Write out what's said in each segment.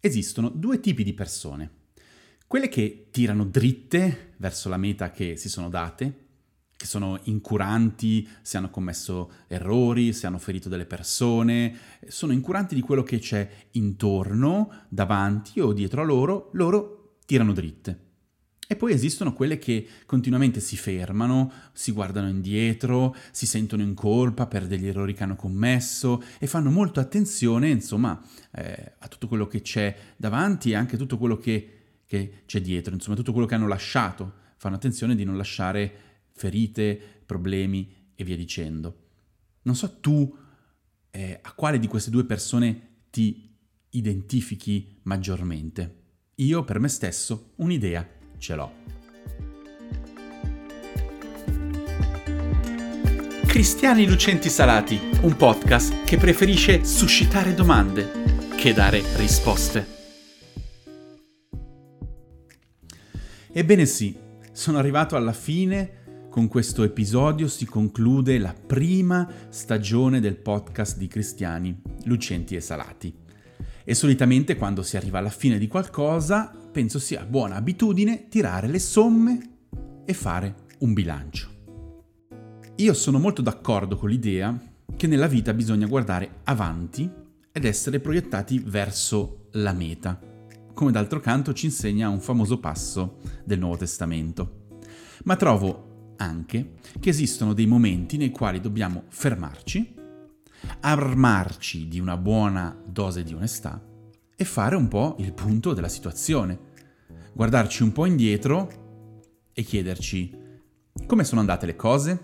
Esistono due tipi di persone. Quelle che tirano dritte verso la meta che si sono date, che sono incuranti se hanno commesso errori, se hanno ferito delle persone, sono incuranti di quello che c'è intorno, davanti o dietro a loro, loro tirano dritte. E poi esistono quelle che continuamente si fermano, si guardano indietro, si sentono in colpa per degli errori che hanno commesso e fanno molto attenzione, insomma, eh, a tutto quello che c'è davanti e anche a tutto quello che, che c'è dietro, insomma, tutto quello che hanno lasciato. Fanno attenzione di non lasciare ferite, problemi e via dicendo. Non so tu eh, a quale di queste due persone ti identifichi maggiormente. Io per me stesso un'idea ce l'ho. Cristiani Lucenti Salati, un podcast che preferisce suscitare domande che dare risposte. Ebbene sì, sono arrivato alla fine con questo episodio si conclude la prima stagione del podcast di Cristiani, Lucenti e Salati. E solitamente quando si arriva alla fine di qualcosa, penso sia buona abitudine tirare le somme e fare un bilancio. Io sono molto d'accordo con l'idea che nella vita bisogna guardare avanti ed essere proiettati verso la meta, come d'altro canto ci insegna un famoso passo del Nuovo Testamento. Ma trovo anche che esistono dei momenti nei quali dobbiamo fermarci, armarci di una buona dose di onestà e fare un po' il punto della situazione, guardarci un po' indietro e chiederci come sono andate le cose?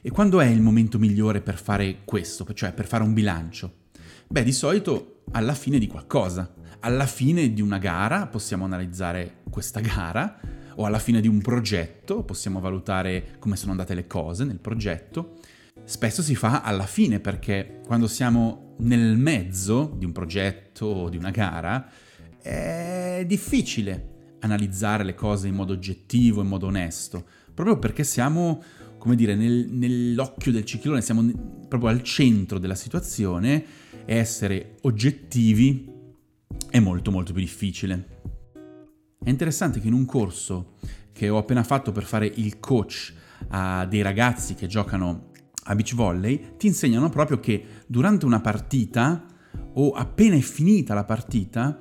E quando è il momento migliore per fare questo, cioè per fare un bilancio? Beh, di solito alla fine di qualcosa. Alla fine di una gara possiamo analizzare questa gara o alla fine di un progetto, possiamo valutare come sono andate le cose nel progetto. Spesso si fa alla fine perché quando siamo nel mezzo di un progetto o di una gara è difficile analizzare le cose in modo oggettivo, in modo onesto, proprio perché siamo, come dire, nel, nell'occhio del ciclone, siamo proprio al centro della situazione e essere oggettivi è molto molto più difficile. È interessante che in un corso che ho appena fatto per fare il coach a dei ragazzi che giocano a beach volley, ti insegnano proprio che durante una partita o appena è finita la partita,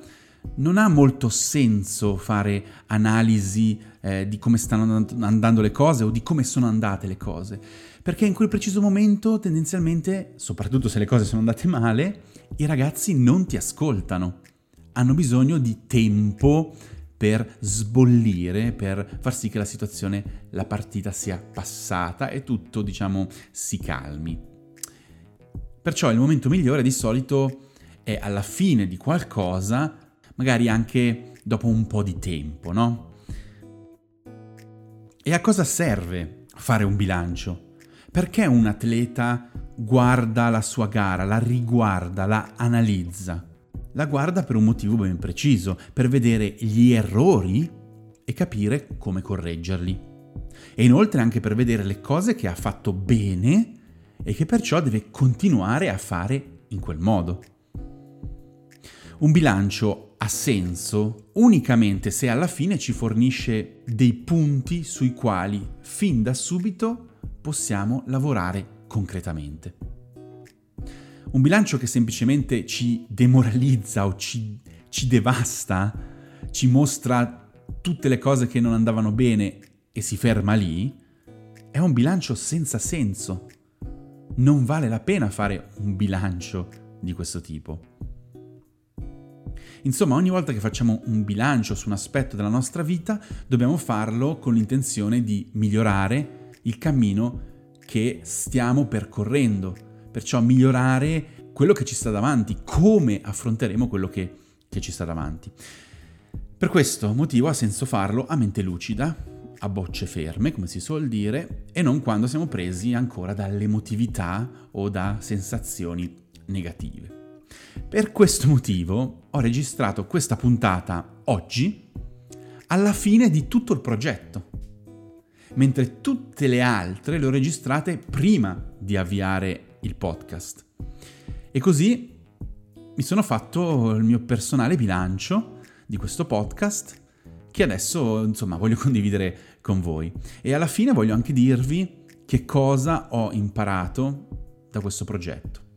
non ha molto senso fare analisi eh, di come stanno andando le cose o di come sono andate le cose, perché in quel preciso momento tendenzialmente, soprattutto se le cose sono andate male, i ragazzi non ti ascoltano, hanno bisogno di tempo per sbollire, per far sì che la situazione, la partita sia passata e tutto, diciamo, si calmi. Perciò il momento migliore di solito è alla fine di qualcosa, magari anche dopo un po' di tempo, no? E a cosa serve fare un bilancio? Perché un atleta guarda la sua gara, la riguarda, la analizza? la guarda per un motivo ben preciso, per vedere gli errori e capire come correggerli. E inoltre anche per vedere le cose che ha fatto bene e che perciò deve continuare a fare in quel modo. Un bilancio ha senso unicamente se alla fine ci fornisce dei punti sui quali fin da subito possiamo lavorare concretamente. Un bilancio che semplicemente ci demoralizza o ci, ci devasta, ci mostra tutte le cose che non andavano bene e si ferma lì, è un bilancio senza senso. Non vale la pena fare un bilancio di questo tipo. Insomma, ogni volta che facciamo un bilancio su un aspetto della nostra vita, dobbiamo farlo con l'intenzione di migliorare il cammino che stiamo percorrendo perciò migliorare quello che ci sta davanti, come affronteremo quello che, che ci sta davanti. Per questo motivo ha senso farlo a mente lucida, a bocce ferme, come si suol dire, e non quando siamo presi ancora dall'emotività o da sensazioni negative. Per questo motivo ho registrato questa puntata oggi alla fine di tutto il progetto, mentre tutte le altre le ho registrate prima di avviare il podcast. E così mi sono fatto il mio personale bilancio di questo podcast che adesso insomma voglio condividere con voi e alla fine voglio anche dirvi che cosa ho imparato da questo progetto.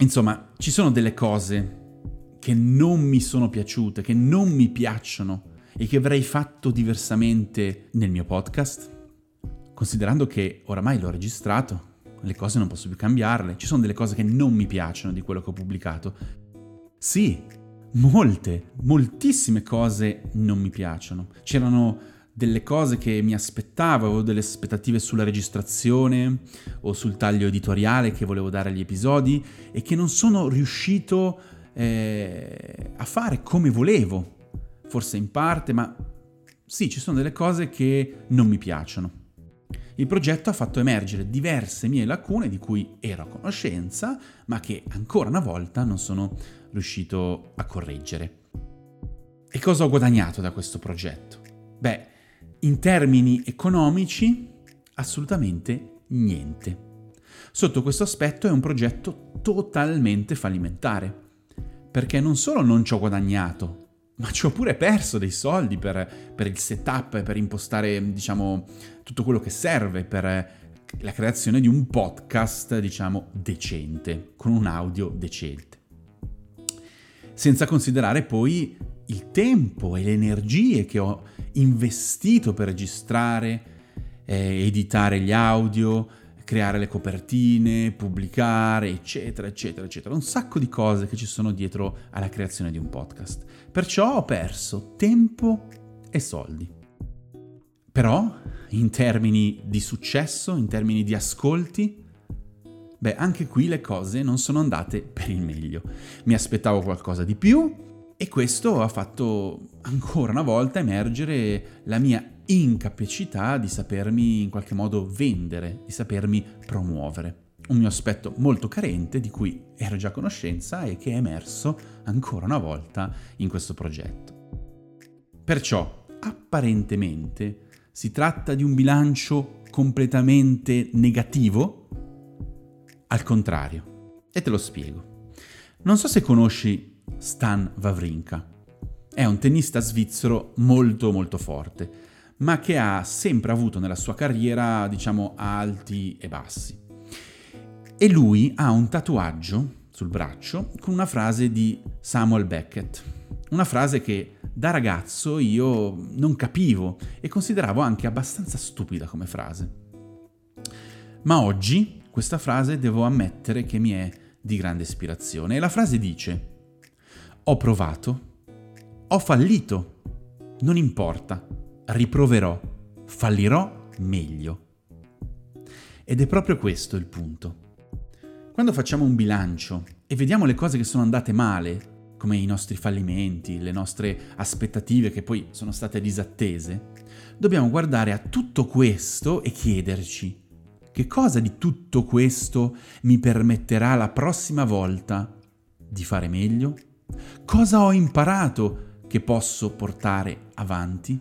Insomma, ci sono delle cose che non mi sono piaciute, che non mi piacciono e che avrei fatto diversamente nel mio podcast? Considerando che oramai l'ho registrato, le cose non posso più cambiarle, ci sono delle cose che non mi piacciono di quello che ho pubblicato. Sì, molte, moltissime cose non mi piacciono. C'erano delle cose che mi aspettavo, avevo delle aspettative sulla registrazione o sul taglio editoriale che volevo dare agli episodi e che non sono riuscito eh, a fare come volevo. Forse in parte, ma sì, ci sono delle cose che non mi piacciono. Il progetto ha fatto emergere diverse mie lacune di cui ero a conoscenza, ma che ancora una volta non sono riuscito a correggere. E cosa ho guadagnato da questo progetto? Beh, in termini economici, assolutamente niente. Sotto questo aspetto è un progetto totalmente fallimentare, perché non solo non ci ho guadagnato, ma ci ho pure perso dei soldi per, per il setup, per impostare, diciamo, tutto quello che serve per la creazione di un podcast, diciamo, decente, con un audio decente. Senza considerare poi il tempo e le energie che ho investito per registrare, eh, editare gli audio, creare le copertine, pubblicare, eccetera, eccetera, eccetera. Un sacco di cose che ci sono dietro alla creazione di un podcast. Perciò ho perso tempo e soldi. Però, in termini di successo, in termini di ascolti, beh, anche qui le cose non sono andate per il meglio. Mi aspettavo qualcosa di più e questo ha fatto ancora una volta emergere la mia incapacità di sapermi in qualche modo vendere, di sapermi promuovere. Un mio aspetto molto carente di cui ero già a conoscenza e che è emerso ancora una volta in questo progetto. Perciò, apparentemente, si tratta di un bilancio completamente negativo? Al contrario. E te lo spiego. Non so se conosci Stan Wawrinka. È un tennista svizzero molto molto forte ma che ha sempre avuto nella sua carriera, diciamo, alti e bassi. E lui ha un tatuaggio sul braccio con una frase di Samuel Beckett, una frase che da ragazzo io non capivo e consideravo anche abbastanza stupida come frase. Ma oggi questa frase devo ammettere che mi è di grande ispirazione e la frase dice ho provato, ho fallito, non importa, riproverò, fallirò meglio. Ed è proprio questo il punto. Quando facciamo un bilancio e vediamo le cose che sono andate male, come i nostri fallimenti, le nostre aspettative che poi sono state disattese, dobbiamo guardare a tutto questo e chiederci che cosa di tutto questo mi permetterà la prossima volta di fare meglio? Cosa ho imparato che posso portare avanti?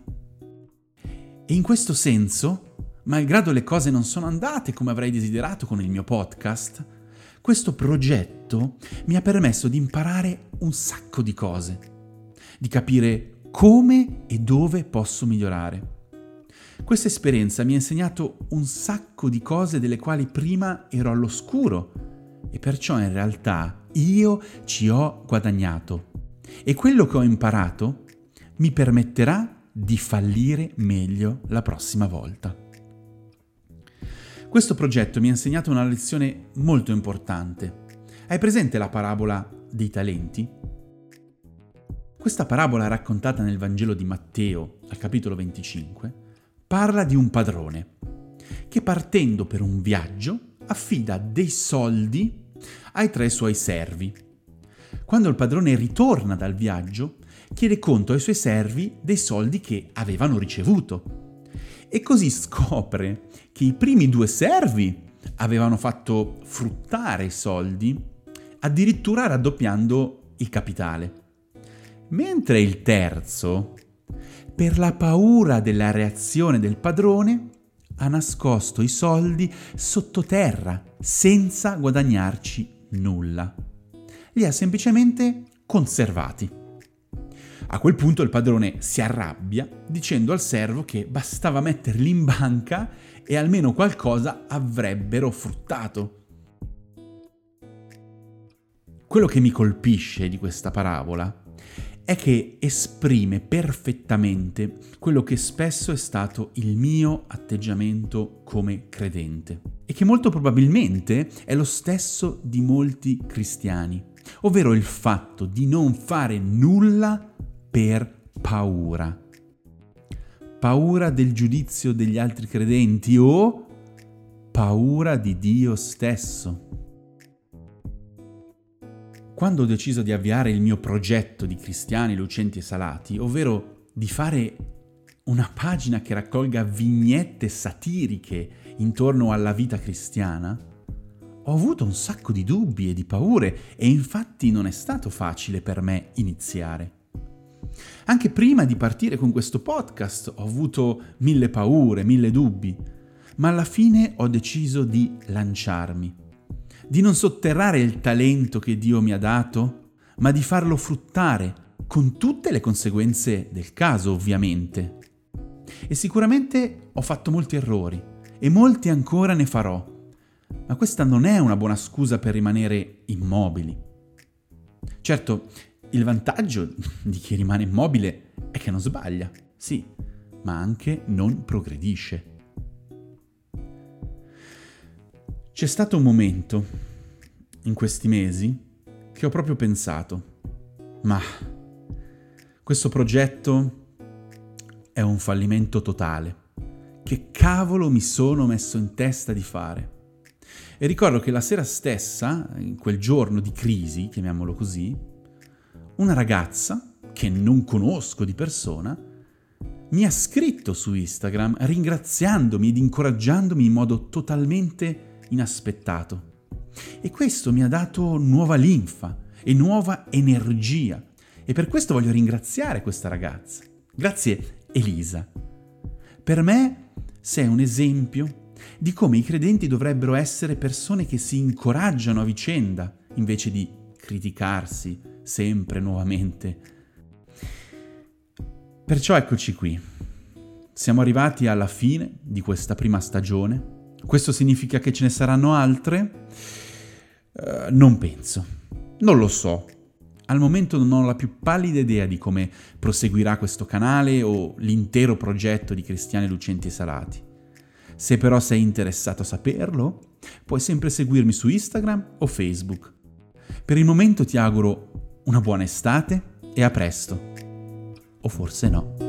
E in questo senso, malgrado le cose non sono andate come avrei desiderato con il mio podcast, questo progetto mi ha permesso di imparare un sacco di cose, di capire come e dove posso migliorare. Questa esperienza mi ha insegnato un sacco di cose delle quali prima ero all'oscuro e perciò in realtà io ci ho guadagnato e quello che ho imparato mi permetterà di fallire meglio la prossima volta. Questo progetto mi ha insegnato una lezione molto importante. Hai presente la parabola dei talenti? Questa parabola raccontata nel Vangelo di Matteo, al capitolo 25, parla di un padrone che partendo per un viaggio affida dei soldi ai tre suoi servi. Quando il padrone ritorna dal viaggio, chiede conto ai suoi servi dei soldi che avevano ricevuto. E così scopre che i primi due servi avevano fatto fruttare i soldi, addirittura raddoppiando il capitale. Mentre il terzo, per la paura della reazione del padrone, ha nascosto i soldi sottoterra senza guadagnarci nulla. li ha semplicemente conservati. A quel punto il padrone si arrabbia dicendo al servo che bastava metterli in banca e almeno qualcosa avrebbero fruttato. Quello che mi colpisce di questa parabola è che esprime perfettamente quello che spesso è stato il mio atteggiamento come credente e che molto probabilmente è lo stesso di molti cristiani, ovvero il fatto di non fare nulla per paura. Paura del giudizio degli altri credenti o paura di Dio stesso. Quando ho deciso di avviare il mio progetto di cristiani lucenti e salati, ovvero di fare una pagina che raccolga vignette satiriche intorno alla vita cristiana, ho avuto un sacco di dubbi e di paure e infatti non è stato facile per me iniziare. Anche prima di partire con questo podcast ho avuto mille paure, mille dubbi, ma alla fine ho deciso di lanciarmi di non sotterrare il talento che Dio mi ha dato, ma di farlo fruttare, con tutte le conseguenze del caso ovviamente. E sicuramente ho fatto molti errori, e molti ancora ne farò, ma questa non è una buona scusa per rimanere immobili. Certo, il vantaggio di chi rimane immobile è che non sbaglia, sì, ma anche non progredisce. C'è stato un momento, in questi mesi, che ho proprio pensato, ma questo progetto è un fallimento totale. Che cavolo mi sono messo in testa di fare? E ricordo che la sera stessa, in quel giorno di crisi, chiamiamolo così, una ragazza, che non conosco di persona, mi ha scritto su Instagram ringraziandomi ed incoraggiandomi in modo totalmente inaspettato. E questo mi ha dato nuova linfa e nuova energia. E per questo voglio ringraziare questa ragazza. Grazie Elisa. Per me sei un esempio di come i credenti dovrebbero essere persone che si incoraggiano a vicenda invece di criticarsi sempre nuovamente. Perciò eccoci qui. Siamo arrivati alla fine di questa prima stagione questo significa che ce ne saranno altre? Uh, non penso. Non lo so. Al momento non ho la più pallida idea di come proseguirà questo canale o l'intero progetto di Cristiani Lucenti e Salati. Se però sei interessato a saperlo, puoi sempre seguirmi su Instagram o Facebook. Per il momento ti auguro una buona estate e a presto. O forse no.